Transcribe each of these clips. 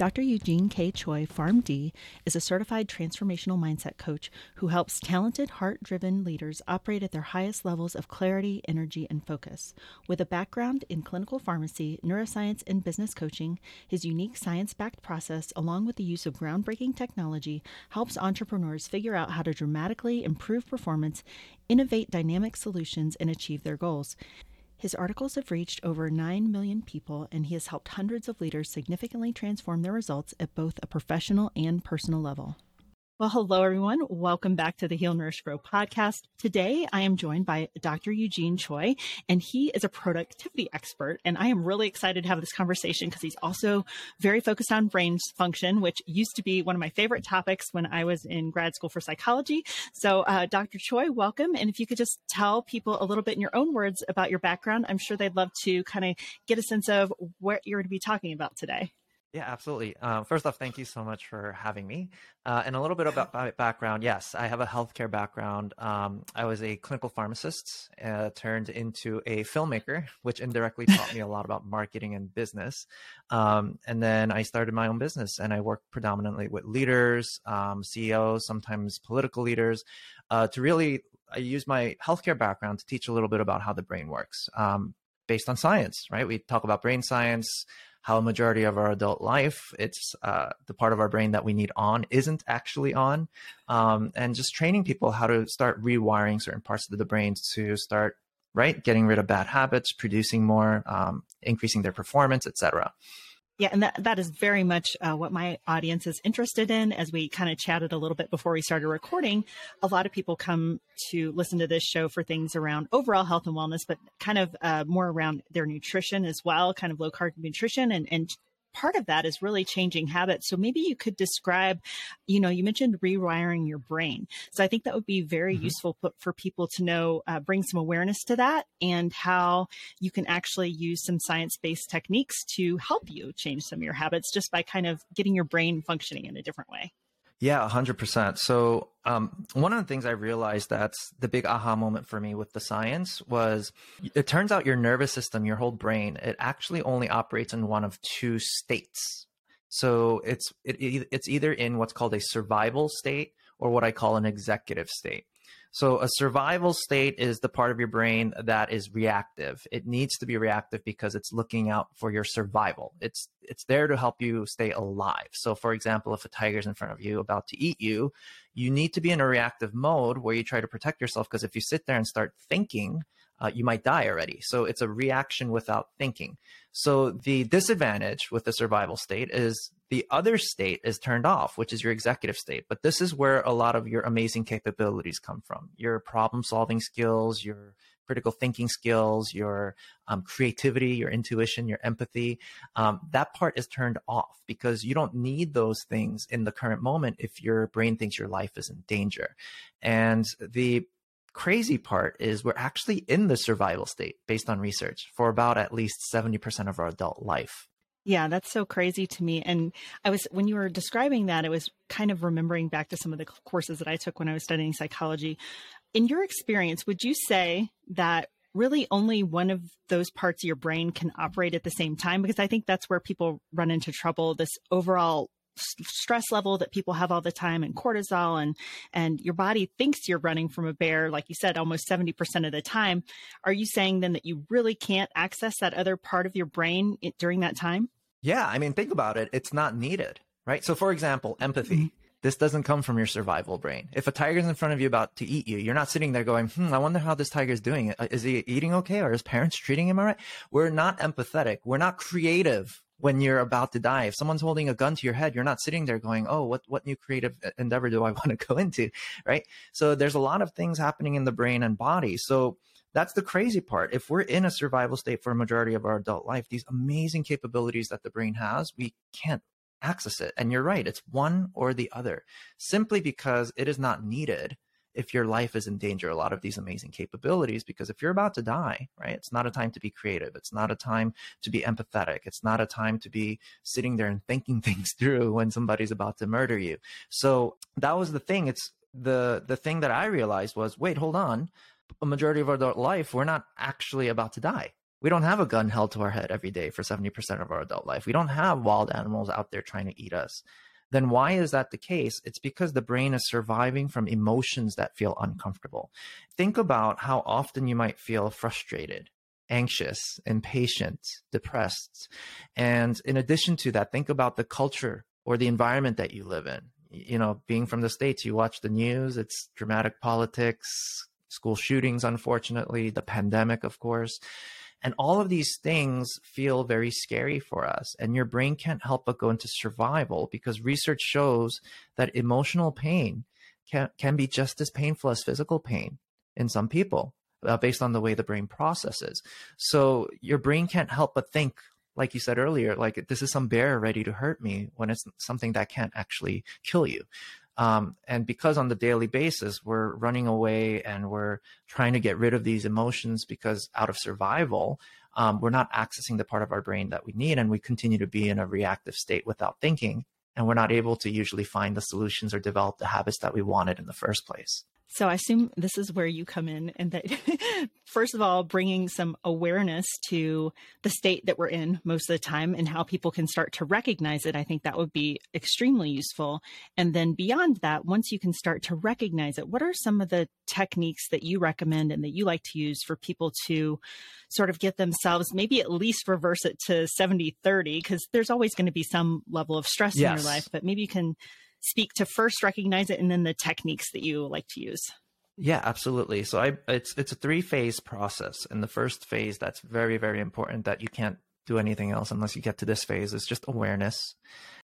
Dr. Eugene K. Choi, PharmD, is a certified transformational mindset coach who helps talented, heart driven leaders operate at their highest levels of clarity, energy, and focus. With a background in clinical pharmacy, neuroscience, and business coaching, his unique science backed process, along with the use of groundbreaking technology, helps entrepreneurs figure out how to dramatically improve performance, innovate dynamic solutions, and achieve their goals. His articles have reached over 9 million people, and he has helped hundreds of leaders significantly transform their results at both a professional and personal level. Well, hello, everyone. Welcome back to the Heal Nourish Grow podcast. Today, I am joined by Dr. Eugene Choi, and he is a productivity expert. And I am really excited to have this conversation because he's also very focused on brain function, which used to be one of my favorite topics when I was in grad school for psychology. So, uh, Dr. Choi, welcome. And if you could just tell people a little bit in your own words about your background, I'm sure they'd love to kind of get a sense of what you're going to be talking about today. Yeah, absolutely. Uh, first off, thank you so much for having me. Uh, and a little bit about my background. Yes, I have a healthcare background. Um, I was a clinical pharmacist, uh, turned into a filmmaker, which indirectly taught me a lot about marketing and business. Um, and then I started my own business, and I work predominantly with leaders, um, CEOs, sometimes political leaders, uh, to really. I use my healthcare background to teach a little bit about how the brain works um, based on science, right? We talk about brain science, how a majority of our adult life, it's uh, the part of our brain that we need on isn't actually on, um, and just training people how to start rewiring certain parts of the brain to start right getting rid of bad habits, producing more, um, increasing their performance, etc. Yeah, and that, that is very much uh, what my audience is interested in. As we kind of chatted a little bit before we started recording, a lot of people come to listen to this show for things around overall health and wellness, but kind of uh, more around their nutrition as well, kind of low carb nutrition and, and part of that is really changing habits. So maybe you could describe, you know, you mentioned rewiring your brain. So I think that would be very mm-hmm. useful for people to know, uh, bring some awareness to that and how you can actually use some science based techniques to help you change some of your habits just by kind of getting your brain functioning in a different way. Yeah, 100%. So, um, one of the things I realized that's the big aha moment for me with the science was it turns out your nervous system, your whole brain, it actually only operates in one of two states. So, it's, it, it's either in what's called a survival state or what I call an executive state. So a survival state is the part of your brain that is reactive. It needs to be reactive because it's looking out for your survival. It's it's there to help you stay alive. So for example, if a tiger's in front of you about to eat you, you need to be in a reactive mode where you try to protect yourself because if you sit there and start thinking, uh, you might die already. So it's a reaction without thinking. So the disadvantage with the survival state is the other state is turned off, which is your executive state. But this is where a lot of your amazing capabilities come from your problem solving skills, your critical thinking skills, your um, creativity, your intuition, your empathy. Um, that part is turned off because you don't need those things in the current moment if your brain thinks your life is in danger. And the crazy part is we're actually in the survival state based on research for about at least 70% of our adult life. Yeah, that's so crazy to me. And I was, when you were describing that, I was kind of remembering back to some of the courses that I took when I was studying psychology. In your experience, would you say that really only one of those parts of your brain can operate at the same time? Because I think that's where people run into trouble. This overall stress level that people have all the time and cortisol and and your body thinks you're running from a bear like you said almost 70% of the time are you saying then that you really can't access that other part of your brain during that time yeah i mean think about it it's not needed right so for example empathy mm-hmm. This doesn't come from your survival brain. If a tiger's in front of you about to eat you, you're not sitting there going, hmm, I wonder how this tiger's doing. Is he eating okay? Or his parents treating him all right? We're not empathetic. We're not creative when you're about to die. If someone's holding a gun to your head, you're not sitting there going, "Oh, what what new creative endeavor do I want to go into?" Right? So there's a lot of things happening in the brain and body. So that's the crazy part. If we're in a survival state for a majority of our adult life, these amazing capabilities that the brain has, we can't access it. And you're right, it's one or the other, simply because it is not needed if your life is in danger a lot of these amazing capabilities because if you're about to die right it's not a time to be creative it's not a time to be empathetic it's not a time to be sitting there and thinking things through when somebody's about to murder you so that was the thing it's the the thing that i realized was wait hold on a majority of our adult life, we're not actually about to die. We don't have a gun held to our head every day for 70% of our adult life. We don't have wild animals out there trying to eat us. Then why is that the case? It's because the brain is surviving from emotions that feel uncomfortable. Think about how often you might feel frustrated, anxious, impatient, depressed. And in addition to that, think about the culture or the environment that you live in. You know, being from the States, you watch the news, it's dramatic politics, school shootings, unfortunately, the pandemic, of course. And all of these things feel very scary for us. And your brain can't help but go into survival because research shows that emotional pain can, can be just as painful as physical pain in some people uh, based on the way the brain processes. So your brain can't help but think, like you said earlier, like this is some bear ready to hurt me when it's something that can't actually kill you. Um, and because on the daily basis we're running away and we're trying to get rid of these emotions because out of survival, um, we're not accessing the part of our brain that we need, and we continue to be in a reactive state without thinking, and we're not able to usually find the solutions or develop the habits that we wanted in the first place. So I assume this is where you come in, and that first of all, bringing some awareness to the state that we're in most of the time and how people can start to recognize it. I think that would be extremely useful. And then beyond that, once you can start to recognize it, what are some of the techniques that you recommend and that you like to use for people to sort of get themselves maybe at least reverse it to 70 30? Because there's always going to be some level of stress yes. in your life, but maybe you can speak to first recognize it and then the techniques that you like to use. Yeah, absolutely. So I it's it's a three phase process. And the first phase that's very very important that you can't do anything else unless you get to this phase is just awareness.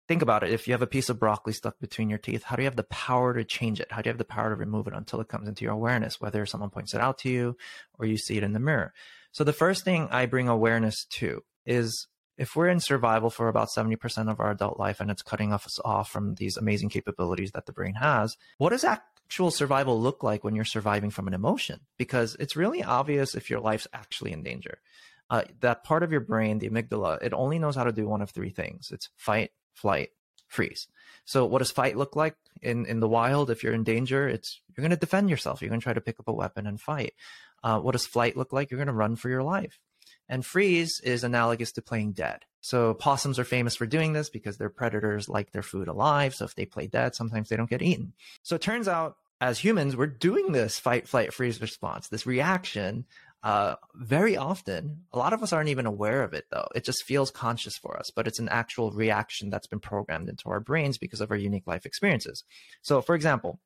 Think about it. If you have a piece of broccoli stuck between your teeth, how do you have the power to change it? How do you have the power to remove it until it comes into your awareness, whether someone points it out to you or you see it in the mirror? So the first thing I bring awareness to is if we're in survival for about 70% of our adult life and it's cutting us off from these amazing capabilities that the brain has, what does actual survival look like when you're surviving from an emotion? Because it's really obvious if your life's actually in danger. Uh, that part of your brain, the amygdala, it only knows how to do one of three things it's fight, flight, freeze. So what does fight look like in, in the wild? If you're in danger, it's you're going to defend yourself. You're going to try to pick up a weapon and fight. Uh, what does flight look like? You're going to run for your life. And freeze is analogous to playing dead. So possums are famous for doing this because their predators like their food alive. So if they play dead, sometimes they don't get eaten. So it turns out as humans, we're doing this fight, flight, freeze response, this reaction uh, very often. A lot of us aren't even aware of it though. It just feels conscious for us, but it's an actual reaction that's been programmed into our brains because of our unique life experiences. So for example,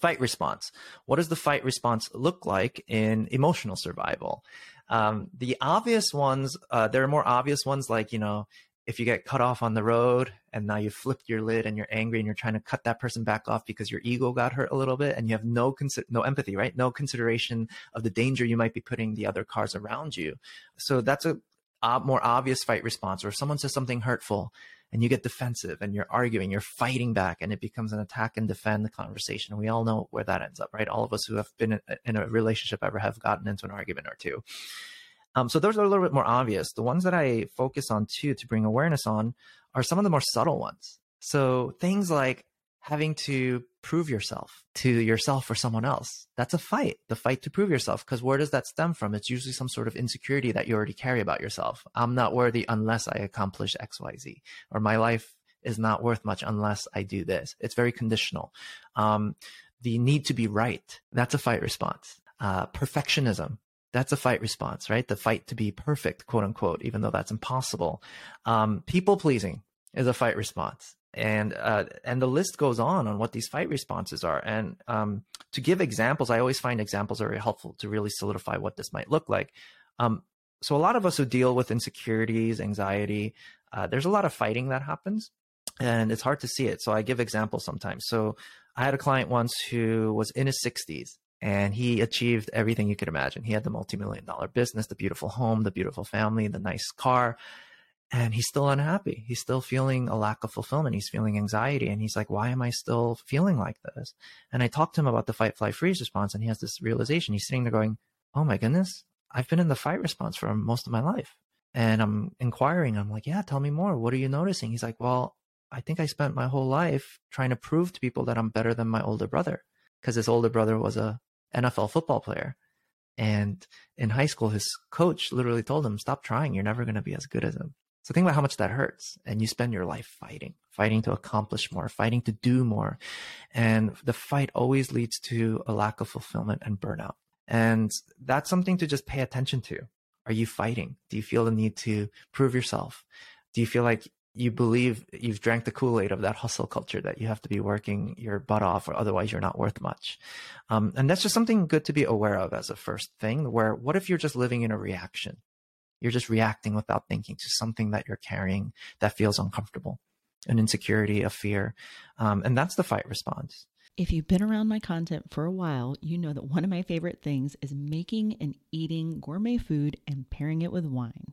fight response. What does the fight response look like in emotional survival? Um, the obvious ones, uh, there are more obvious ones like, you know, if you get cut off on the road and now you've flipped your lid and you're angry and you're trying to cut that person back off because your ego got hurt a little bit and you have no consi- no empathy, right? No consideration of the danger you might be putting the other cars around you. So that's a, a more obvious fight response. Or if someone says something hurtful and you get defensive and you're arguing, you're fighting back, and it becomes an attack and defend the conversation. We all know where that ends up, right? All of us who have been in a relationship ever have gotten into an argument or two. Um, so those are a little bit more obvious. The ones that I focus on too to bring awareness on are some of the more subtle ones. So things like having to prove yourself to yourself or someone else. That's a fight, the fight to prove yourself. Because where does that stem from? It's usually some sort of insecurity that you already carry about yourself. I'm not worthy unless I accomplish XYZ, or my life is not worth much unless I do this. It's very conditional. Um, the need to be right, that's a fight response. Uh, perfectionism, that's a fight response, right? The fight to be perfect, quote unquote, even though that's impossible. Um, people pleasing is a fight response and uh, and the list goes on on what these fight responses are. And um, to give examples, I always find examples are very helpful to really solidify what this might look like. Um, so a lot of us who deal with insecurities, anxiety, uh, there's a lot of fighting that happens and it's hard to see it. So I give examples sometimes. So I had a client once who was in his 60s and he achieved everything you could imagine. He had the multi-million dollar business, the beautiful home, the beautiful family, the nice car, and he's still unhappy. He's still feeling a lack of fulfillment. He's feeling anxiety and he's like, "Why am I still feeling like this?" And I talked to him about the fight flight freeze response and he has this realization. He's sitting there going, "Oh my goodness, I've been in the fight response for most of my life." And I'm inquiring. I'm like, "Yeah, tell me more. What are you noticing?" He's like, "Well, I think I spent my whole life trying to prove to people that I'm better than my older brother because his older brother was a NFL football player. And in high school, his coach literally told him, stop trying. You're never going to be as good as him. So think about how much that hurts. And you spend your life fighting, fighting to accomplish more, fighting to do more. And the fight always leads to a lack of fulfillment and burnout. And that's something to just pay attention to. Are you fighting? Do you feel the need to prove yourself? Do you feel like you believe you've drank the Kool-Aid of that hustle culture that you have to be working your butt off or otherwise you're not worth much. Um, and that's just something good to be aware of as a first thing where what if you're just living in a reaction? You're just reacting without thinking to something that you're carrying that feels uncomfortable, an insecurity, a fear. Um, and that's the fight response. If you've been around my content for a while, you know that one of my favorite things is making and eating gourmet food and pairing it with wine.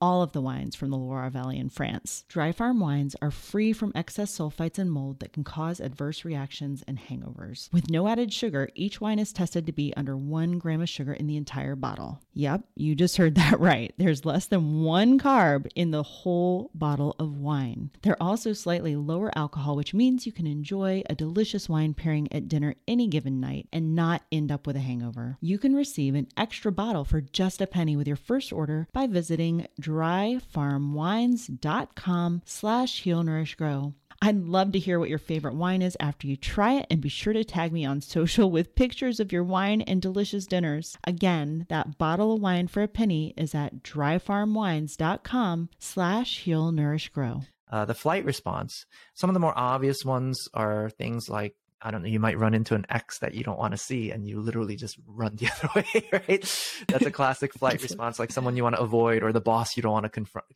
all of the wines from the Loire Valley in France. Dry farm wines are free from excess sulfites and mold that can cause adverse reactions and hangovers. With no added sugar, each wine is tested to be under one gram of sugar in the entire bottle. Yep, you just heard that right. There's less than one carb in the whole bottle of wine. They're also slightly lower alcohol, which means you can enjoy a delicious wine pairing at dinner any given night and not end up with a hangover. You can receive an extra bottle for just a penny with your first order by visiting dryfarmwines.com slash heal nourish grow. I'd love to hear what your favorite wine is after you try it and be sure to tag me on social with pictures of your wine and delicious dinners. Again, that bottle of wine for a penny is at dryfarmwines.com slash heal nourish grow. Uh, the flight response. Some of the more obvious ones are things like I don't know, you might run into an X that you don't want to see and you literally just run the other way, right? That's a classic flight response, like someone you want to avoid or the boss you don't want to confront,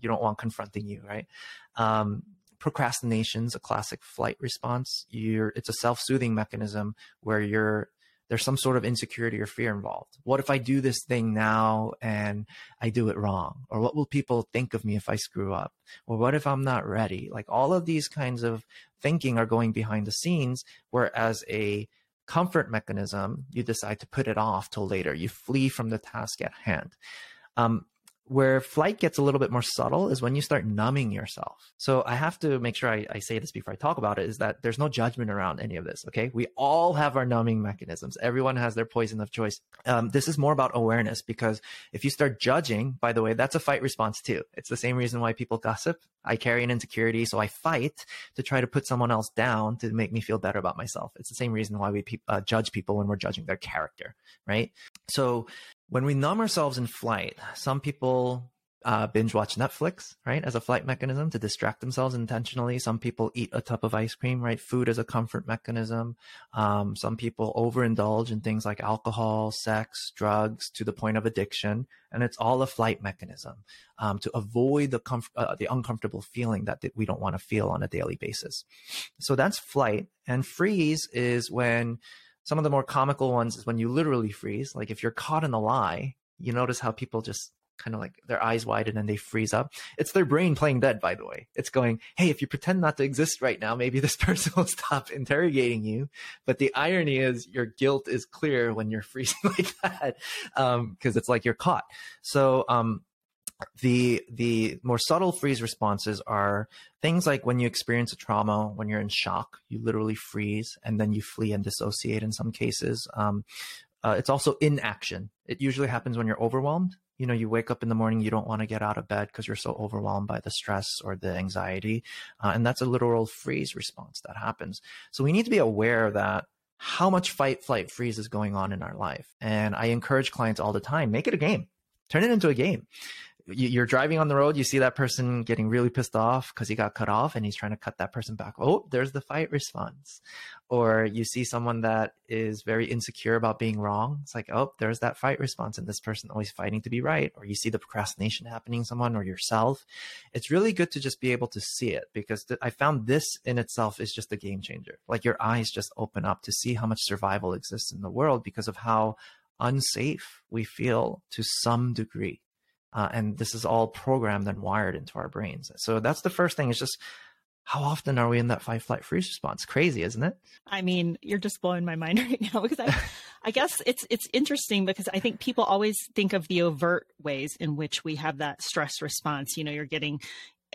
you don't want confronting you, right? Um, procrastination's a classic flight response. You're, it's a self-soothing mechanism where you're there's some sort of insecurity or fear involved. What if I do this thing now and I do it wrong? Or what will people think of me if I screw up? Or what if I'm not ready? Like all of these kinds of thinking are going behind the scenes, whereas a comfort mechanism, you decide to put it off till later. You flee from the task at hand. Um, where flight gets a little bit more subtle is when you start numbing yourself. So I have to make sure I, I, say this before I talk about it is that there's no judgment around any of this. Okay. We all have our numbing mechanisms. Everyone has their poison of choice. Um, this is more about awareness because if you start judging, by the way, that's a fight response too. It's the same reason why people gossip. I carry an insecurity. So I fight to try to put someone else down to make me feel better about myself. It's the same reason why we pe- uh, judge people when we're judging their character. Right. So when we numb ourselves in flight, some people uh, binge watch Netflix, right, as a flight mechanism to distract themselves intentionally. Some people eat a tub of ice cream, right? Food as a comfort mechanism. Um, some people overindulge in things like alcohol, sex, drugs to the point of addiction, and it's all a flight mechanism um, to avoid the comf- uh, the uncomfortable feeling that we don't want to feel on a daily basis. So that's flight, and freeze is when some of the more comical ones is when you literally freeze. Like if you're caught in a lie, you notice how people just kind of like their eyes widen and they freeze up. It's their brain playing dead, by the way. It's going, hey, if you pretend not to exist right now, maybe this person will stop interrogating you. But the irony is your guilt is clear when you're freezing like that, because um, it's like you're caught. So um, the the more subtle freeze responses are things like when you experience a trauma when you're in shock you literally freeze and then you flee and dissociate in some cases um, uh, it's also inaction it usually happens when you're overwhelmed you know, you wake up in the morning, you don't want to get out of bed because you're so overwhelmed by the stress or the anxiety. Uh, and that's a literal freeze response that happens. So we need to be aware that how much fight, flight, freeze is going on in our life. And I encourage clients all the time make it a game, turn it into a game you're driving on the road, you see that person getting really pissed off because he got cut off and he's trying to cut that person back. Oh, there's the fight response. Or you see someone that is very insecure about being wrong. It's like, oh, there's that fight response and this person always fighting to be right. Or you see the procrastination happening someone or yourself. It's really good to just be able to see it because th- I found this in itself is just a game changer. Like your eyes just open up to see how much survival exists in the world because of how unsafe we feel to some degree uh, and this is all programmed and wired into our brains. So that's the first thing is just how often are we in that fight, flight, freeze response? Crazy, isn't it? I mean, you're just blowing my mind right now because I, I guess it's it's interesting because I think people always think of the overt ways in which we have that stress response. You know, you're getting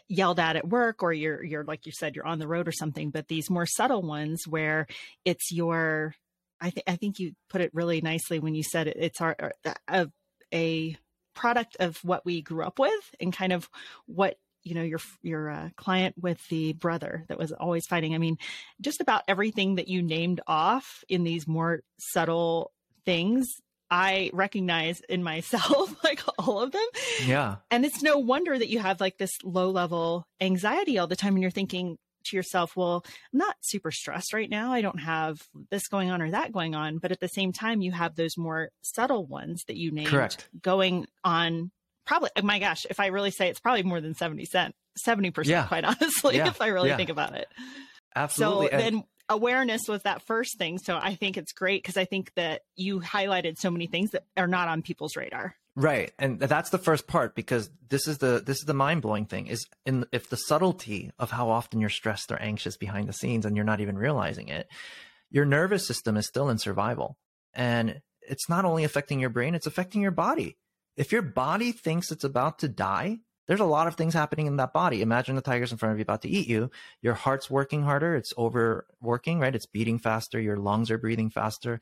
yelled at at work or you're you're like you said you're on the road or something but these more subtle ones where it's your i think i think you put it really nicely when you said it, it's our a, a product of what we grew up with and kind of what you know your your uh, client with the brother that was always fighting. I mean just about everything that you named off in these more subtle things i recognize in myself like all of them. Yeah. And it's no wonder that you have like this low level anxiety all the time and you're thinking to yourself, well, I'm not super stressed right now. I don't have this going on or that going on. But at the same time, you have those more subtle ones that you named Correct. going on probably, oh my gosh, if I really say it's probably more than 70 cent, 70%, yeah. quite honestly, yeah. if I really yeah. think about it. Absolutely. So then awareness was that first thing. So I think it's great because I think that you highlighted so many things that are not on people's radar. Right. And that's the first part because this is the this is the mind-blowing thing is in if the subtlety of how often you're stressed or anxious behind the scenes and you're not even realizing it, your nervous system is still in survival. And it's not only affecting your brain, it's affecting your body. If your body thinks it's about to die, there's a lot of things happening in that body. Imagine the tiger's in front of you about to eat you. Your heart's working harder. It's overworking, right? It's beating faster. Your lungs are breathing faster.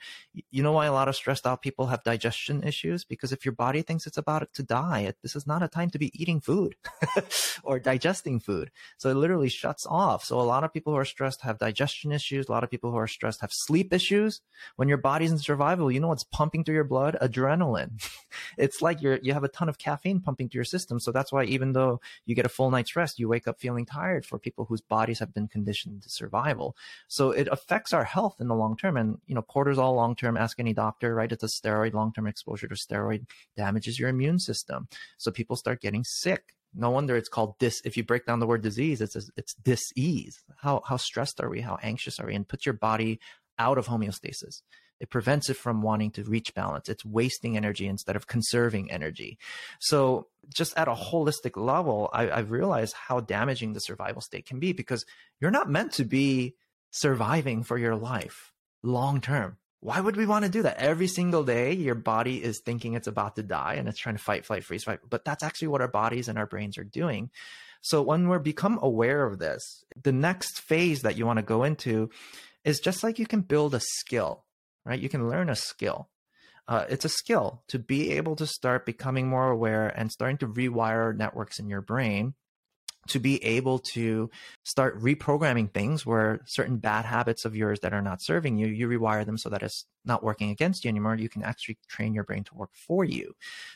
You know why a lot of stressed out people have digestion issues? Because if your body thinks it's about to die, this is not a time to be eating food or digesting food. So it literally shuts off. So a lot of people who are stressed have digestion issues. A lot of people who are stressed have sleep issues. When your body's in survival, you know what's pumping through your blood? Adrenaline. it's like you're, you have a ton of caffeine pumping through your system. So that's why even though you get a full night's rest, you wake up feeling tired for people whose bodies have been conditioned to survival. So it affects our health in the long term. And, you know, cortisol long term, ask any doctor, right? It's a steroid, long term exposure to steroid damages your immune system. So people start getting sick. No wonder it's called dis. If you break down the word disease, it's it's dis-ease. How how stressed are we? How anxious are we? And put your body out of homeostasis. It prevents it from wanting to reach balance. It's wasting energy instead of conserving energy. So, just at a holistic level, I, I've realized how damaging the survival state can be because you're not meant to be surviving for your life long term. Why would we want to do that? Every single day, your body is thinking it's about to die and it's trying to fight, flight, freeze, fight. But that's actually what our bodies and our brains are doing. So when we're become aware of this, the next phase that you want to go into is just like you can build a skill right? You can learn a skill. Uh, it's a skill to be able to start becoming more aware and starting to rewire networks in your brain to be able to start reprogramming things where certain bad habits of yours that are not serving you, you rewire them so that it's not working against you anymore. You can actually train your brain to work for you.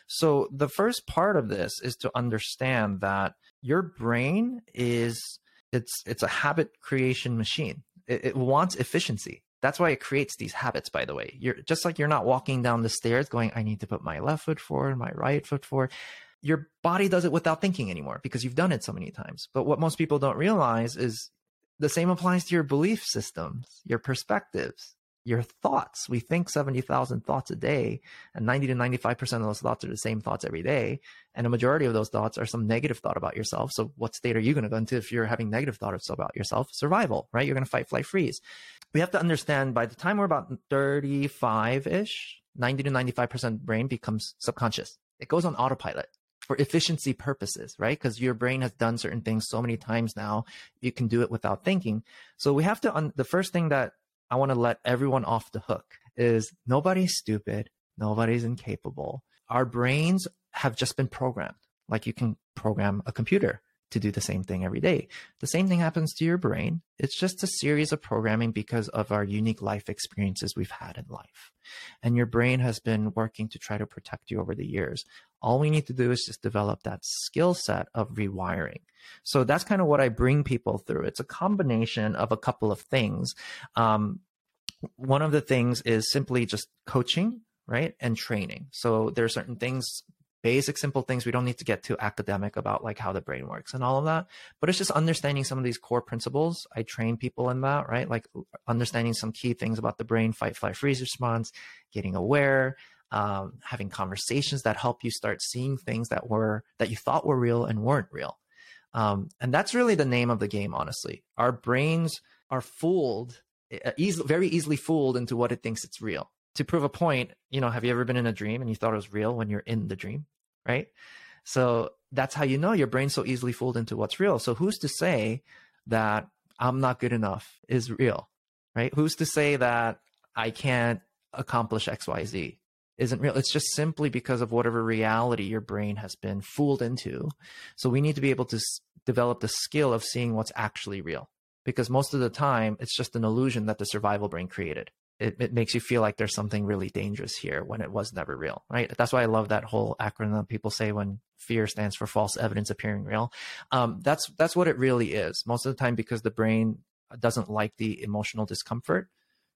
So the first part of this is to understand that your brain is it's it's a habit creation machine. It, it wants efficiency. That's why it creates these habits, by the way. You're just like you're not walking down the stairs going, I need to put my left foot forward, my right foot forward. Your body does it without thinking anymore because you've done it so many times. But what most people don't realize is the same applies to your belief systems, your perspectives, your thoughts. We think 70,000 thoughts a day, and 90 to 95% of those thoughts are the same thoughts every day. And a majority of those thoughts are some negative thought about yourself. So, what state are you going to go into if you're having negative thoughts about yourself? Survival, right? You're going to fight, flight, freeze. We have to understand by the time we're about 35 ish, 90 to 95% brain becomes subconscious. It goes on autopilot for efficiency purposes, right? Because your brain has done certain things so many times now, you can do it without thinking. So we have to, un- the first thing that I want to let everyone off the hook is nobody's stupid. Nobody's incapable. Our brains have just been programmed. Like you can program a computer to do the same thing every day. The same thing happens to your brain. It's just a series of programming because of our unique life experiences we've had in life. And your brain has been working to try to protect you over the years. All we need to do is just develop that skill set of rewiring. So that's kind of what I bring people through. It's a combination of a couple of things. Um, one of the things is simply just coaching, right? And training. So there are certain things basic simple things we don't need to get too academic about like how the brain works and all of that but it's just understanding some of these core principles i train people in that right like understanding some key things about the brain fight flight freeze response getting aware um, having conversations that help you start seeing things that were that you thought were real and weren't real um, and that's really the name of the game honestly our brains are fooled easily, very easily fooled into what it thinks it's real to prove a point, you know, have you ever been in a dream and you thought it was real when you're in the dream? right? So that's how you know your brain's so easily fooled into what's real. So who's to say that I'm not good enough is real, right? Who's to say that I can't accomplish XYZ isn't real? It's just simply because of whatever reality your brain has been fooled into. So we need to be able to s- develop the skill of seeing what's actually real because most of the time it's just an illusion that the survival brain created it, it makes you feel like there's something really dangerous here when it was never real, right? That's why I love that whole acronym people say when fear stands for false evidence appearing real. Um, that's that's what it really is. Most of the time, because the brain doesn't like the emotional discomfort,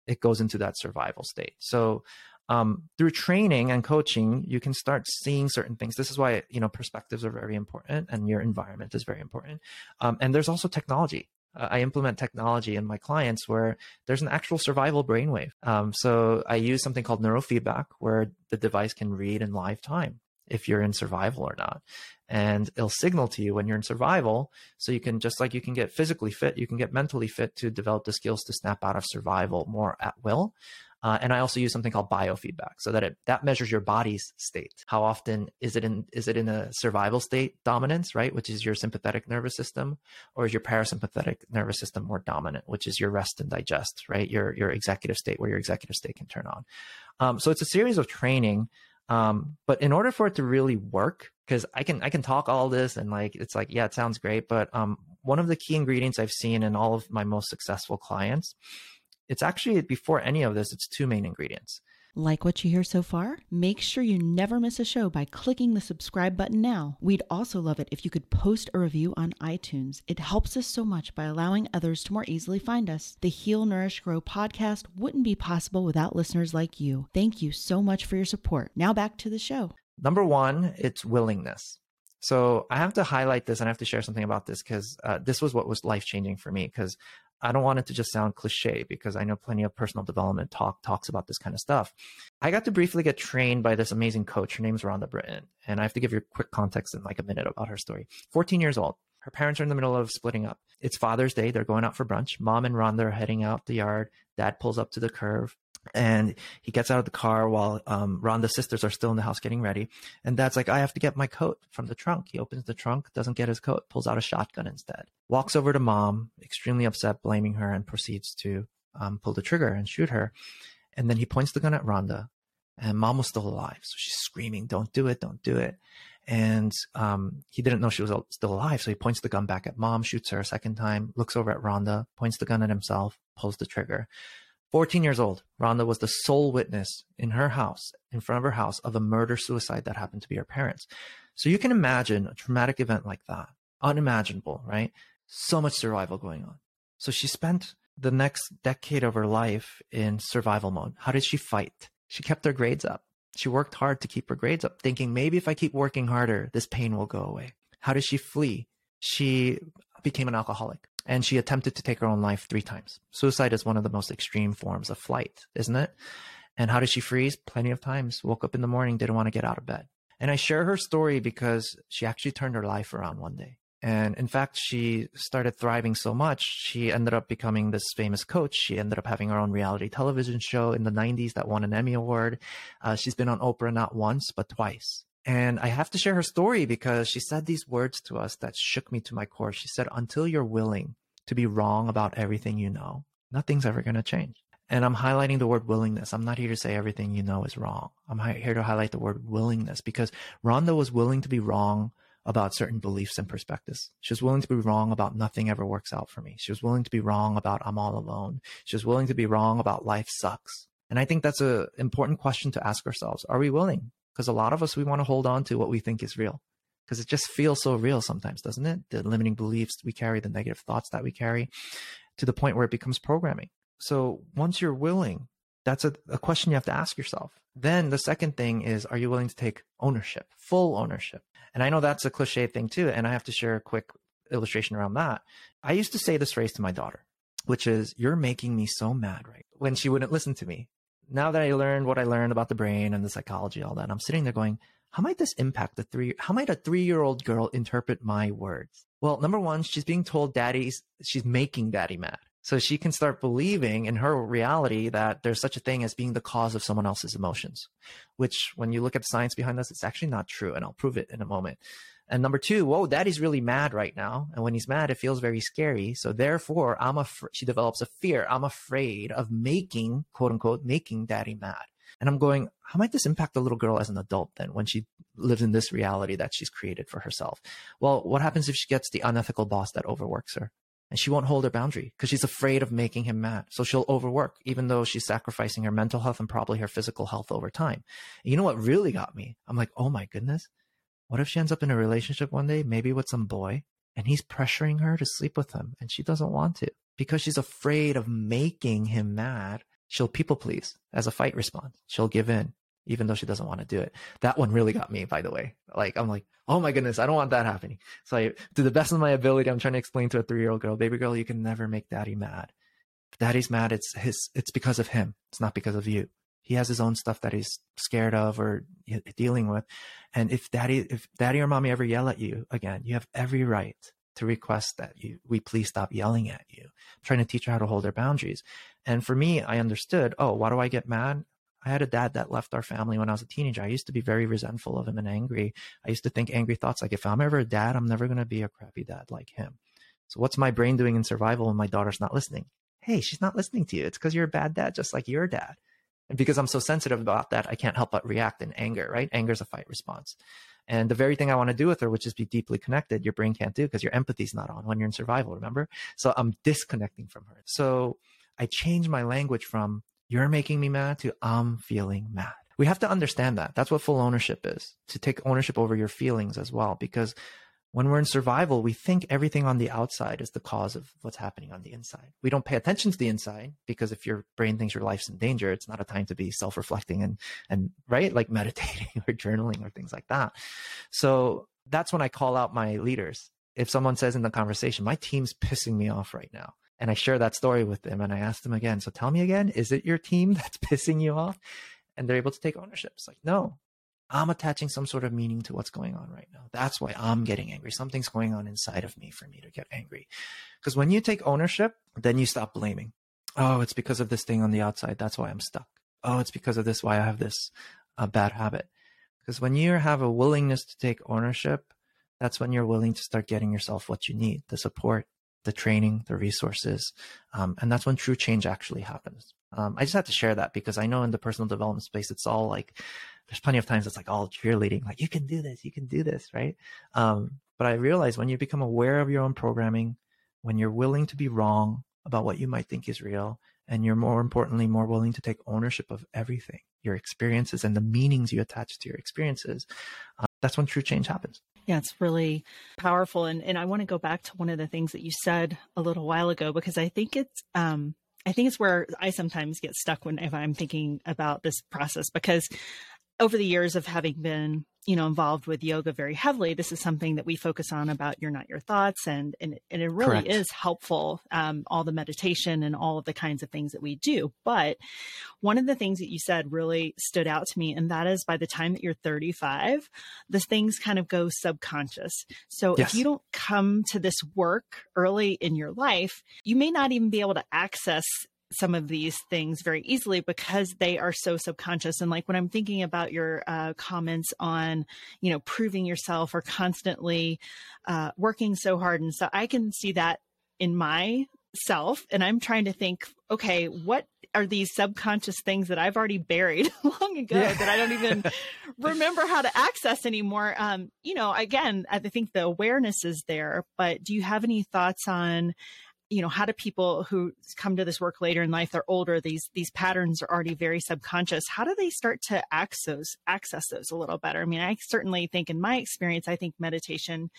it goes into that survival state. So um, through training and coaching, you can start seeing certain things. This is why you know perspectives are very important, and your environment is very important. Um, and there's also technology uh, I implement technology in my clients where there's an actual survival brainwave. Um, so I use something called neurofeedback, where the device can read in live time if you're in survival or not. And it'll signal to you when you're in survival. So you can, just like you can get physically fit, you can get mentally fit to develop the skills to snap out of survival more at will. Uh, and I also use something called biofeedback, so that it that measures your body's state. How often is it in is it in a survival state dominance, right, which is your sympathetic nervous system, or is your parasympathetic nervous system more dominant, which is your rest and digest, right, your your executive state, where your executive state can turn on. Um, so it's a series of training. Um, but in order for it to really work, because I can I can talk all this and like it's like yeah it sounds great, but um, one of the key ingredients I've seen in all of my most successful clients it's actually before any of this, it's two main ingredients. Like what you hear so far? Make sure you never miss a show by clicking the subscribe button now. We'd also love it if you could post a review on iTunes. It helps us so much by allowing others to more easily find us. The Heal, Nourish, Grow podcast wouldn't be possible without listeners like you. Thank you so much for your support. Now back to the show. Number one, it's willingness. So I have to highlight this and I have to share something about this because uh, this was what was life changing for me. Because I don't want it to just sound cliche because I know plenty of personal development talk talks about this kind of stuff. I got to briefly get trained by this amazing coach. Her name's Rhonda Britten. And I have to give you a quick context in like a minute about her story. 14 years old. Her parents are in the middle of splitting up. It's Father's Day. They're going out for brunch. Mom and Rhonda are heading out the yard. Dad pulls up to the curve and he gets out of the car while um, Rhonda's sisters are still in the house getting ready. And dad's like, I have to get my coat from the trunk. He opens the trunk, doesn't get his coat, pulls out a shotgun instead. Walks over to mom, extremely upset, blaming her, and proceeds to um, pull the trigger and shoot her. And then he points the gun at Rhonda, and mom was still alive. So she's screaming, Don't do it, don't do it. And um, he didn't know she was still alive. So he points the gun back at mom, shoots her a second time, looks over at Rhonda, points the gun at himself, pulls the trigger. 14 years old, Rhonda was the sole witness in her house, in front of her house, of a murder suicide that happened to be her parents. So you can imagine a traumatic event like that. Unimaginable, right? So much survival going on. So she spent the next decade of her life in survival mode. How did she fight? She kept her grades up. She worked hard to keep her grades up, thinking maybe if I keep working harder, this pain will go away. How did she flee? She became an alcoholic and she attempted to take her own life three times. Suicide is one of the most extreme forms of flight, isn't it? And how did she freeze? Plenty of times. Woke up in the morning, didn't want to get out of bed. And I share her story because she actually turned her life around one day. And in fact, she started thriving so much, she ended up becoming this famous coach. She ended up having her own reality television show in the 90s that won an Emmy Award. Uh, she's been on Oprah not once, but twice. And I have to share her story because she said these words to us that shook me to my core. She said, Until you're willing to be wrong about everything you know, nothing's ever going to change. And I'm highlighting the word willingness. I'm not here to say everything you know is wrong. I'm here to highlight the word willingness because Rhonda was willing to be wrong about certain beliefs and perspectives. She was willing to be wrong about nothing ever works out for me. She was willing to be wrong about I'm all alone. She was willing to be wrong about life sucks. And I think that's an important question to ask ourselves. Are we willing? Because a lot of us, we want to hold on to what we think is real because it just feels so real sometimes, doesn't it? The limiting beliefs we carry, the negative thoughts that we carry to the point where it becomes programming. So once you're willing, that's a, a question you have to ask yourself. Then the second thing is, are you willing to take ownership, full ownership? And I know that's a cliche thing too. And I have to share a quick illustration around that. I used to say this phrase to my daughter, which is, You're making me so mad, right? When she wouldn't listen to me. Now that I learned what I learned about the brain and the psychology, all that, I'm sitting there going, How might this impact the three? How might a three year old girl interpret my words? Well, number one, she's being told daddy's, she's making daddy mad. So she can start believing in her reality that there's such a thing as being the cause of someone else's emotions, which when you look at the science behind this, it's actually not true. And I'll prove it in a moment. And number two, whoa, daddy's really mad right now. And when he's mad, it feels very scary. So therefore, I'm afraid, she develops a fear. I'm afraid of making, quote unquote, making daddy mad. And I'm going, how might this impact the little girl as an adult then when she lives in this reality that she's created for herself? Well, what happens if she gets the unethical boss that overworks her? and she won't hold her boundary because she's afraid of making him mad. So she'll overwork, even though she's sacrificing her mental health and probably her physical health over time. And you know what really got me? I'm like, oh my goodness. What if she ends up in a relationship one day, maybe with some boy, and he's pressuring her to sleep with him and she doesn't want to because she's afraid of making him mad? She'll people please as a fight response. She'll give in even though she doesn't want to do it. That one really got me, by the way. Like, I'm like, oh my goodness, I don't want that happening. So I, to the best of my ability, I'm trying to explain to a three year old girl, baby girl, you can never make daddy mad. If daddy's mad, it's his, it's because of him. It's not because of you. He has his own stuff that he's scared of or dealing with. And if daddy, if daddy or mommy ever yell at you again, you have every right to request that you, we please stop yelling at you. I'm trying to teach her how to hold her boundaries. And for me, I understood, oh, why do I get mad? I had a dad that left our family when I was a teenager. I used to be very resentful of him and angry. I used to think angry thoughts like, if I'm ever a dad, I'm never going to be a crappy dad like him. So what's my brain doing in survival when my daughter's not listening? Hey, she's not listening to you. It's because you're a bad dad, just like your dad. And because I'm so sensitive about that, I can't help but react in anger, right? Anger is a fight response. And the very thing I want to do with her, which is be deeply connected, your brain can't do because your empathy's not on when you're in survival, remember? So I'm disconnecting from her. So I change my language from you're making me mad to I'm feeling mad. We have to understand that. That's what full ownership is to take ownership over your feelings as well. Because when we're in survival, we think everything on the outside is the cause of what's happening on the inside. We don't pay attention to the inside because if your brain thinks your life's in danger, it's not a time to be self-reflecting and and right like meditating or journaling or things like that. So that's when I call out my leaders. If someone says in the conversation, my team's pissing me off right now, and I share that story with them and I ask them again, so tell me again, is it your team that's pissing you off? And they're able to take ownership. It's like, no, I'm attaching some sort of meaning to what's going on right now. That's why I'm getting angry. Something's going on inside of me for me to get angry. Because when you take ownership, then you stop blaming. Oh, it's because of this thing on the outside. That's why I'm stuck. Oh, it's because of this why I have this uh, bad habit. Because when you have a willingness to take ownership, that's when you're willing to start getting yourself what you need the support, the training, the resources. Um, and that's when true change actually happens. Um, I just had to share that because I know in the personal development space, it's all like, there's plenty of times it's like all cheerleading, like, you can do this, you can do this, right? Um, but I realize when you become aware of your own programming, when you're willing to be wrong about what you might think is real, and you're more importantly, more willing to take ownership of everything, your experiences and the meanings you attach to your experiences, uh, that's when true change happens. Yeah, it's really powerful. And and I want to go back to one of the things that you said a little while ago because I think it's um I think it's where I sometimes get stuck when I'm thinking about this process because over the years of having been you know involved with yoga very heavily this is something that we focus on about you're not your thoughts and and, and it really Correct. is helpful um, all the meditation and all of the kinds of things that we do but one of the things that you said really stood out to me and that is by the time that you're 35 the things kind of go subconscious so yes. if you don't come to this work early in your life you may not even be able to access some of these things very easily because they are so subconscious. And like when I'm thinking about your uh, comments on, you know, proving yourself or constantly uh, working so hard, and so I can see that in myself, and I'm trying to think, okay, what are these subconscious things that I've already buried long ago yeah. that I don't even remember how to access anymore. Um, you know, again, I think the awareness is there, but do you have any thoughts on you know how do people who come to this work later in life they're older these these patterns are already very subconscious how do they start to access those access those a little better i mean i certainly think in my experience i think meditation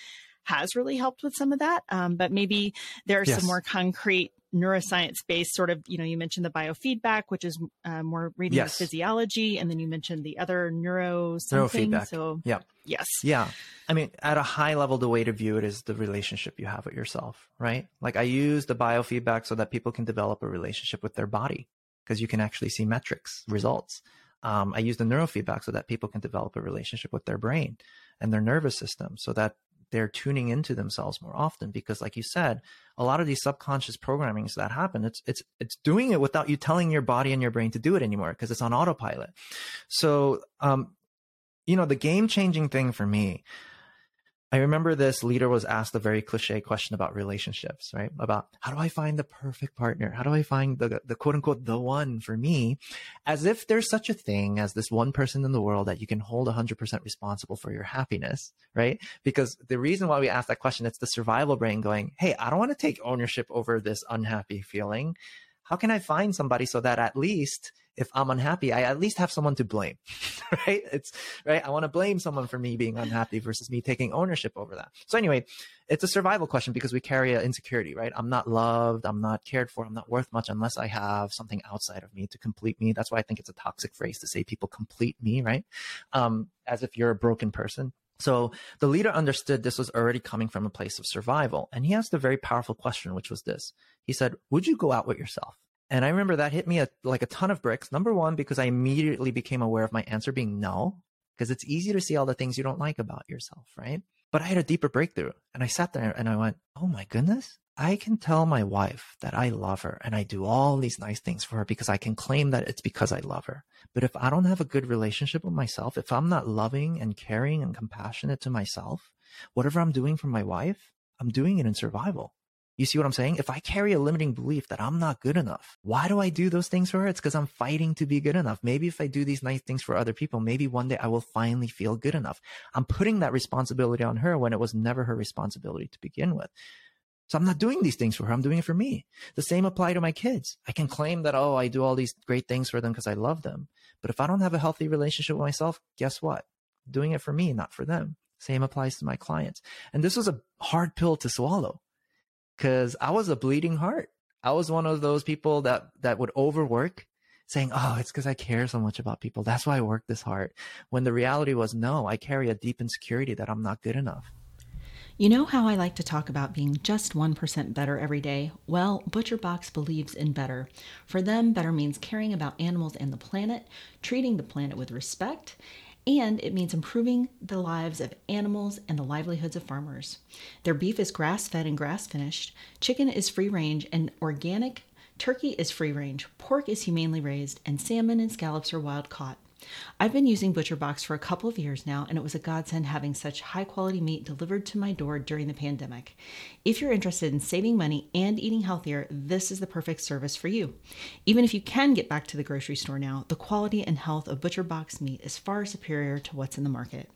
has really helped with some of that um, but maybe there are yes. some more concrete neuroscience based sort of you know you mentioned the biofeedback which is uh, more reading yes. the physiology and then you mentioned the other neuro neurofeedback. so yeah. yes. Yeah. I mean at a high level the way to view it is the relationship you have with yourself right? Like i use the biofeedback so that people can develop a relationship with their body because you can actually see metrics results. Um, i use the neurofeedback so that people can develop a relationship with their brain and their nervous system so that they're tuning into themselves more often because like you said a lot of these subconscious programmings that happen it's it's it's doing it without you telling your body and your brain to do it anymore because it's on autopilot. So um you know the game changing thing for me I remember this leader was asked a very cliche question about relationships, right? About how do I find the perfect partner? How do I find the, the quote unquote, the one for me? As if there's such a thing as this one person in the world that you can hold 100% responsible for your happiness, right? Because the reason why we ask that question, it's the survival brain going, Hey, I don't want to take ownership over this unhappy feeling. How can I find somebody so that at least if I'm unhappy, I at least have someone to blame, right? It's right. I want to blame someone for me being unhappy versus me taking ownership over that. So anyway, it's a survival question because we carry an insecurity, right? I'm not loved. I'm not cared for. I'm not worth much unless I have something outside of me to complete me. That's why I think it's a toxic phrase to say people complete me, right? Um, as if you're a broken person. So the leader understood this was already coming from a place of survival. And he asked a very powerful question, which was this. He said, Would you go out with yourself? And I remember that hit me a, like a ton of bricks. Number one, because I immediately became aware of my answer being no, because it's easy to see all the things you don't like about yourself, right? But I had a deeper breakthrough and I sat there and I went, oh my goodness, I can tell my wife that I love her and I do all these nice things for her because I can claim that it's because I love her. But if I don't have a good relationship with myself, if I'm not loving and caring and compassionate to myself, whatever I'm doing for my wife, I'm doing it in survival. You see what I'm saying? If I carry a limiting belief that I'm not good enough, why do I do those things for her? It's because I'm fighting to be good enough. Maybe if I do these nice things for other people, maybe one day I will finally feel good enough. I'm putting that responsibility on her when it was never her responsibility to begin with. So I'm not doing these things for her. I'm doing it for me. The same apply to my kids. I can claim that, oh, I do all these great things for them because I love them. But if I don't have a healthy relationship with myself, guess what? Doing it for me, not for them. Same applies to my clients. And this was a hard pill to swallow because I was a bleeding heart. I was one of those people that that would overwork, saying, "Oh, it's because I care so much about people. That's why I work this hard." When the reality was, no, I carry a deep insecurity that I'm not good enough. You know how I like to talk about being just 1% better every day? Well, ButcherBox believes in better. For them, better means caring about animals and the planet, treating the planet with respect, and it means improving the lives of animals and the livelihoods of farmers. Their beef is grass fed and grass finished, chicken is free range and organic, turkey is free range, pork is humanely raised, and salmon and scallops are wild caught. I've been using ButcherBox for a couple of years now, and it was a godsend having such high quality meat delivered to my door during the pandemic. If you're interested in saving money and eating healthier, this is the perfect service for you. Even if you can get back to the grocery store now, the quality and health of ButcherBox meat is far superior to what's in the market.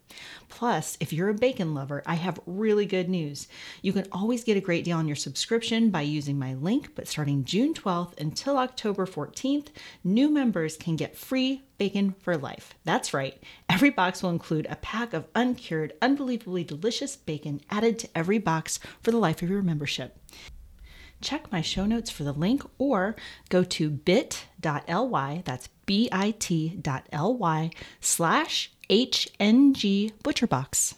Plus, if you're a bacon lover, I have really good news. You can always get a great deal on your subscription by using my link, but starting June 12th until October 14th, new members can get free bacon for life. That's right. Every box will include a pack of uncured, unbelievably delicious bacon added to every box for the life of your membership. Check my show notes for the link or go to bit.ly, that's bit.ly slash HNG ButcherBox.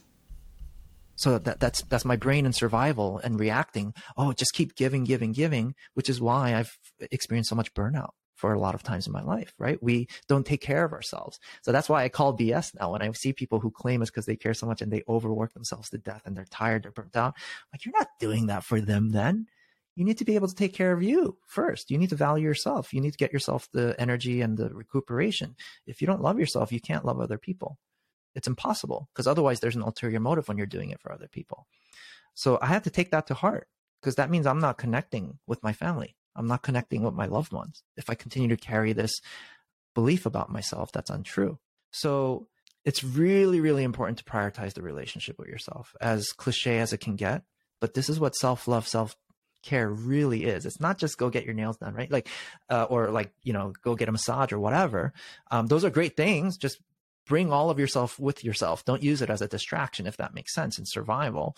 So that, that's that's my brain in survival and reacting. Oh, just keep giving, giving, giving, which is why I've experienced so much burnout for a lot of times in my life, right? We don't take care of ourselves. So that's why I call BS now. When I see people who claim it's because they care so much and they overwork themselves to death and they're tired, they're burnt out. Like, you're not doing that for them then. You need to be able to take care of you first. You need to value yourself. You need to get yourself the energy and the recuperation. If you don't love yourself, you can't love other people. It's impossible because otherwise there's an ulterior motive when you're doing it for other people. So I had to take that to heart because that means I'm not connecting with my family. I'm not connecting with my loved ones. If I continue to carry this belief about myself that's untrue. So it's really, really important to prioritize the relationship with yourself, as cliche as it can get. But this is what self love, self care really is. It's not just go get your nails done, right? Like, uh, or like, you know, go get a massage or whatever. Um, those are great things. Just bring all of yourself with yourself. Don't use it as a distraction, if that makes sense in survival.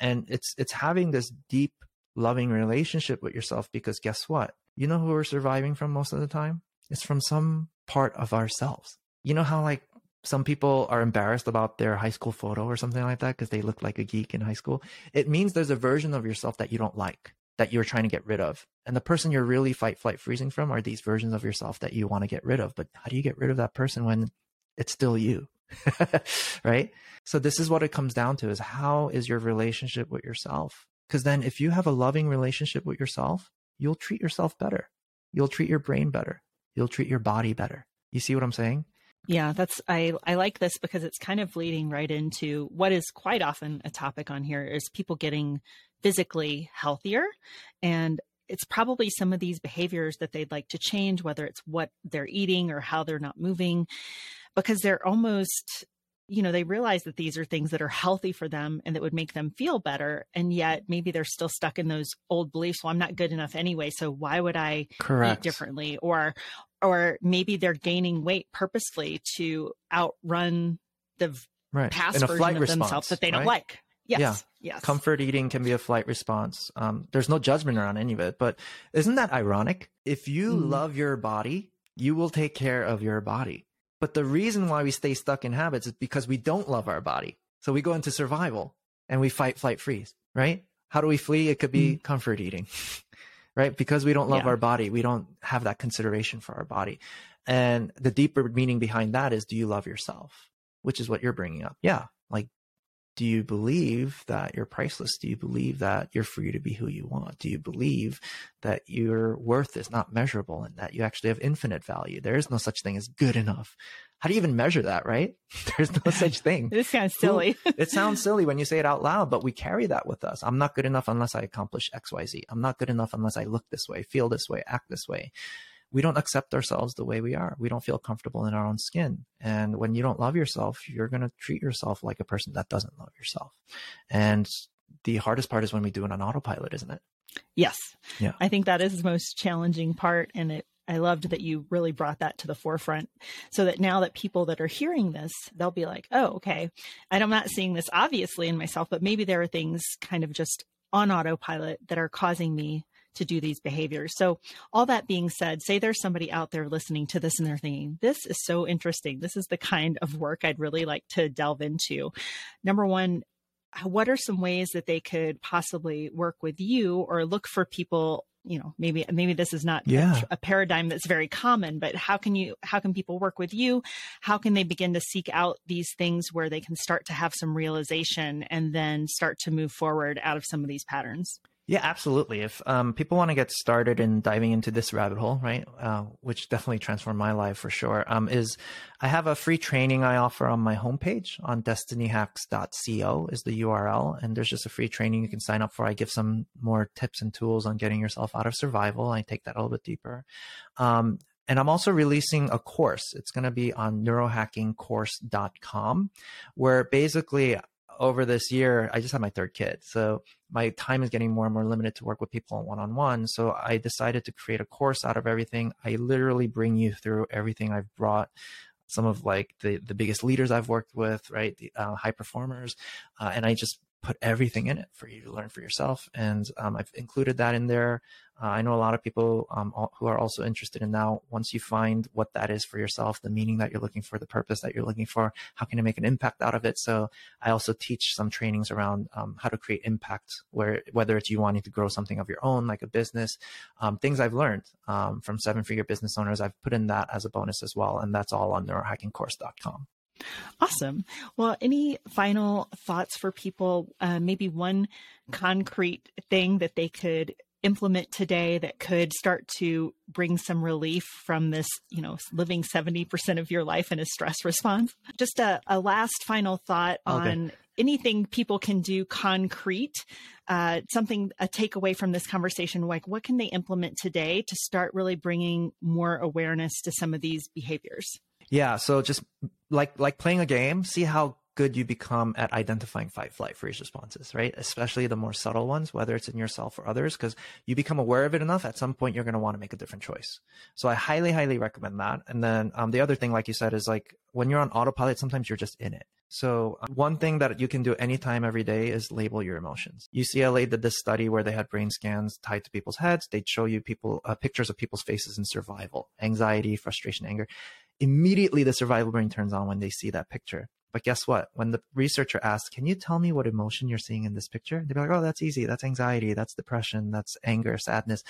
And it's, it's having this deep, loving relationship with yourself because guess what? You know who we're surviving from most of the time? It's from some part of ourselves. You know how like some people are embarrassed about their high school photo or something like that because they look like a geek in high school. It means there's a version of yourself that you don't like, that you're trying to get rid of. And the person you're really fight, flight, freezing from are these versions of yourself that you want to get rid of. But how do you get rid of that person when it's still you? right? So this is what it comes down to is how is your relationship with yourself? Because then if you have a loving relationship with yourself, you'll treat yourself better. You'll treat your brain better. You'll treat your body better. You see what I'm saying? Yeah, that's I I like this because it's kind of leading right into what is quite often a topic on here is people getting physically healthier and it's probably some of these behaviors that they'd like to change whether it's what they're eating or how they're not moving because they're almost you know they realize that these are things that are healthy for them and that would make them feel better and yet maybe they're still stuck in those old beliefs well i'm not good enough anyway so why would i Correct. eat differently or or maybe they're gaining weight purposely to outrun the right. past version of response, themselves that they don't like. Yes. Yeah. Yes. Comfort eating can be a flight response. Um, there's no judgment around any of it, but isn't that ironic? If you mm. love your body, you will take care of your body. But the reason why we stay stuck in habits is because we don't love our body. So we go into survival and we fight, flight, freeze, right? How do we flee? It could be mm. comfort eating. right? Because we don't love yeah. our body, we don't have that consideration for our body. And the deeper meaning behind that is do you love yourself? Which is what you're bringing up. Yeah. Like, do you believe that you're priceless? Do you believe that you're free to be who you want? Do you believe that your worth is not measurable and that you actually have infinite value? There is no such thing as good enough how do you even measure that, right? There's no such thing. this sounds silly. it sounds silly when you say it out loud, but we carry that with us. I'm not good enough unless I accomplish XYZ. I'm not good enough unless I look this way, feel this way, act this way. We don't accept ourselves the way we are. We don't feel comfortable in our own skin. And when you don't love yourself, you're going to treat yourself like a person that doesn't love yourself. And the hardest part is when we do it on autopilot, isn't it? Yes. Yeah. I think that is the most challenging part. And it I loved that you really brought that to the forefront so that now that people that are hearing this, they'll be like, oh, okay. And I'm not seeing this obviously in myself, but maybe there are things kind of just on autopilot that are causing me to do these behaviors. So, all that being said, say there's somebody out there listening to this and they're thinking, this is so interesting. This is the kind of work I'd really like to delve into. Number one, what are some ways that they could possibly work with you or look for people you know maybe maybe this is not yeah. a, a, paradigm that's very common but how can you how can people work with you how can they begin to seek out these things where they can start to have some realization and then start to move forward out of some of these patterns yeah, absolutely. If um, people want to get started in diving into this rabbit hole, right, uh, which definitely transformed my life for sure, um, is I have a free training I offer on my homepage on destinyhacks.co is the URL, and there's just a free training you can sign up for. I give some more tips and tools on getting yourself out of survival. I take that a little bit deeper. Um, and I'm also releasing a course. It's going to be on neurohackingcourse.com, where basically over this year, I just had my third kid. So my time is getting more and more limited to work with people one on one. So I decided to create a course out of everything. I literally bring you through everything I've brought some of like the the biggest leaders I've worked with, right? The uh, high performers, uh, and I just put everything in it for you to learn for yourself. And um, I've included that in there. Uh, I know a lot of people um, who are also interested in now, once you find what that is for yourself, the meaning that you're looking for, the purpose that you're looking for, how can you make an impact out of it? So I also teach some trainings around um, how to create impact, where whether it's you wanting to grow something of your own, like a business, um, things I've learned um, from seven figure business owners, I've put in that as a bonus as well. And that's all on neurohackingcourse.com. Awesome. Well, any final thoughts for people? Uh, maybe one concrete thing that they could implement today that could start to bring some relief from this, you know, living 70% of your life in a stress response? Just a, a last final thought on anything people can do concrete, uh, something, a takeaway from this conversation, like what can they implement today to start really bringing more awareness to some of these behaviors? Yeah. So just like, like playing a game, see how good you become at identifying fight, flight, freeze responses, right? Especially the more subtle ones, whether it's in yourself or others, because you become aware of it enough. At some point, you're going to want to make a different choice. So I highly, highly recommend that. And then um, the other thing, like you said, is like when you're on autopilot, sometimes you're just in it. So uh, one thing that you can do anytime, every day is label your emotions. UCLA did this study where they had brain scans tied to people's heads. They'd show you people uh, pictures of people's faces in survival, anxiety, frustration, anger. Immediately, the survival brain turns on when they see that picture. But guess what? When the researcher asks, can you tell me what emotion you're seeing in this picture? They'd be like, oh, that's easy. That's anxiety. That's depression. That's anger, sadness.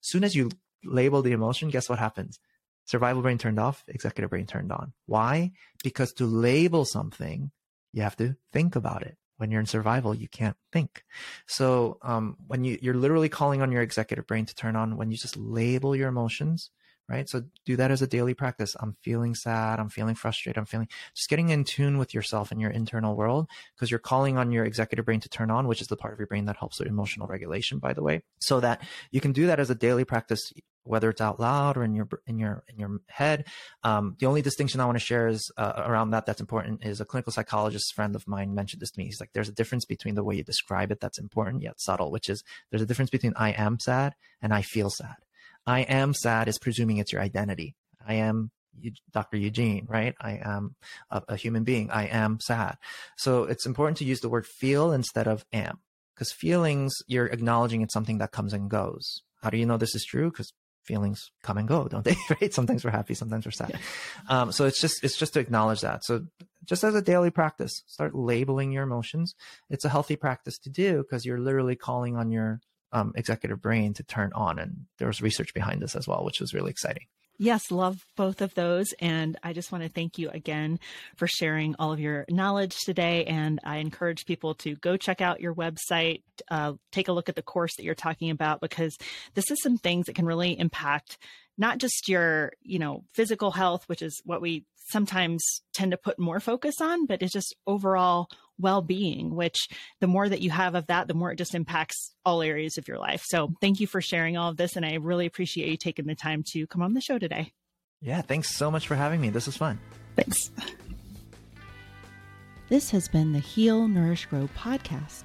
As soon as you label the emotion, guess what happens? Survival brain turned off, executive brain turned on. Why? Because to label something, you have to think about it. When you're in survival, you can't think. So um, when you, you're literally calling on your executive brain to turn on, when you just label your emotions, right? So do that as a daily practice. I'm feeling sad. I'm feeling frustrated. I'm feeling just getting in tune with yourself and your internal world because you're calling on your executive brain to turn on, which is the part of your brain that helps with emotional regulation, by the way, so that you can do that as a daily practice, whether it's out loud or in your, in your, in your head. Um, the only distinction I want to share is uh, around that that's important is a clinical psychologist friend of mine mentioned this to me. He's like, there's a difference between the way you describe it that's important yet subtle, which is there's a difference between I am sad and I feel sad I am sad is presuming it's your identity. I am Dr. Eugene, right? I am a, a, human being. I am sad. So it's important to use the word feel instead of am because feelings, you're acknowledging it's something that comes and goes. How do you know this is true? Because feelings come and go, don't they? right? Sometimes we're happy, sometimes we're sad. Yeah. Um, so it's just, it's just to acknowledge that. So just as a daily practice, start labeling your emotions. It's a healthy practice to do because you're literally calling on your um, executive brain to turn on. And there was research behind this as well, which was really exciting. Yes, love both of those. And I just want to thank you again for sharing all of your knowledge today. And I encourage people to go check out your website, uh, take a look at the course that you're talking about, because this is some things that can really impact not just your, you know, physical health, which is what we sometimes tend to put more focus on, but it's just overall well being, which the more that you have of that, the more it just impacts all areas of your life. So thank you for sharing all of this. And I really appreciate you taking the time to come on the show today. Yeah, thanks so much for having me. This was fun. Thanks. This has been the Heal, Nourish, Grow podcast.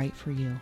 right for you.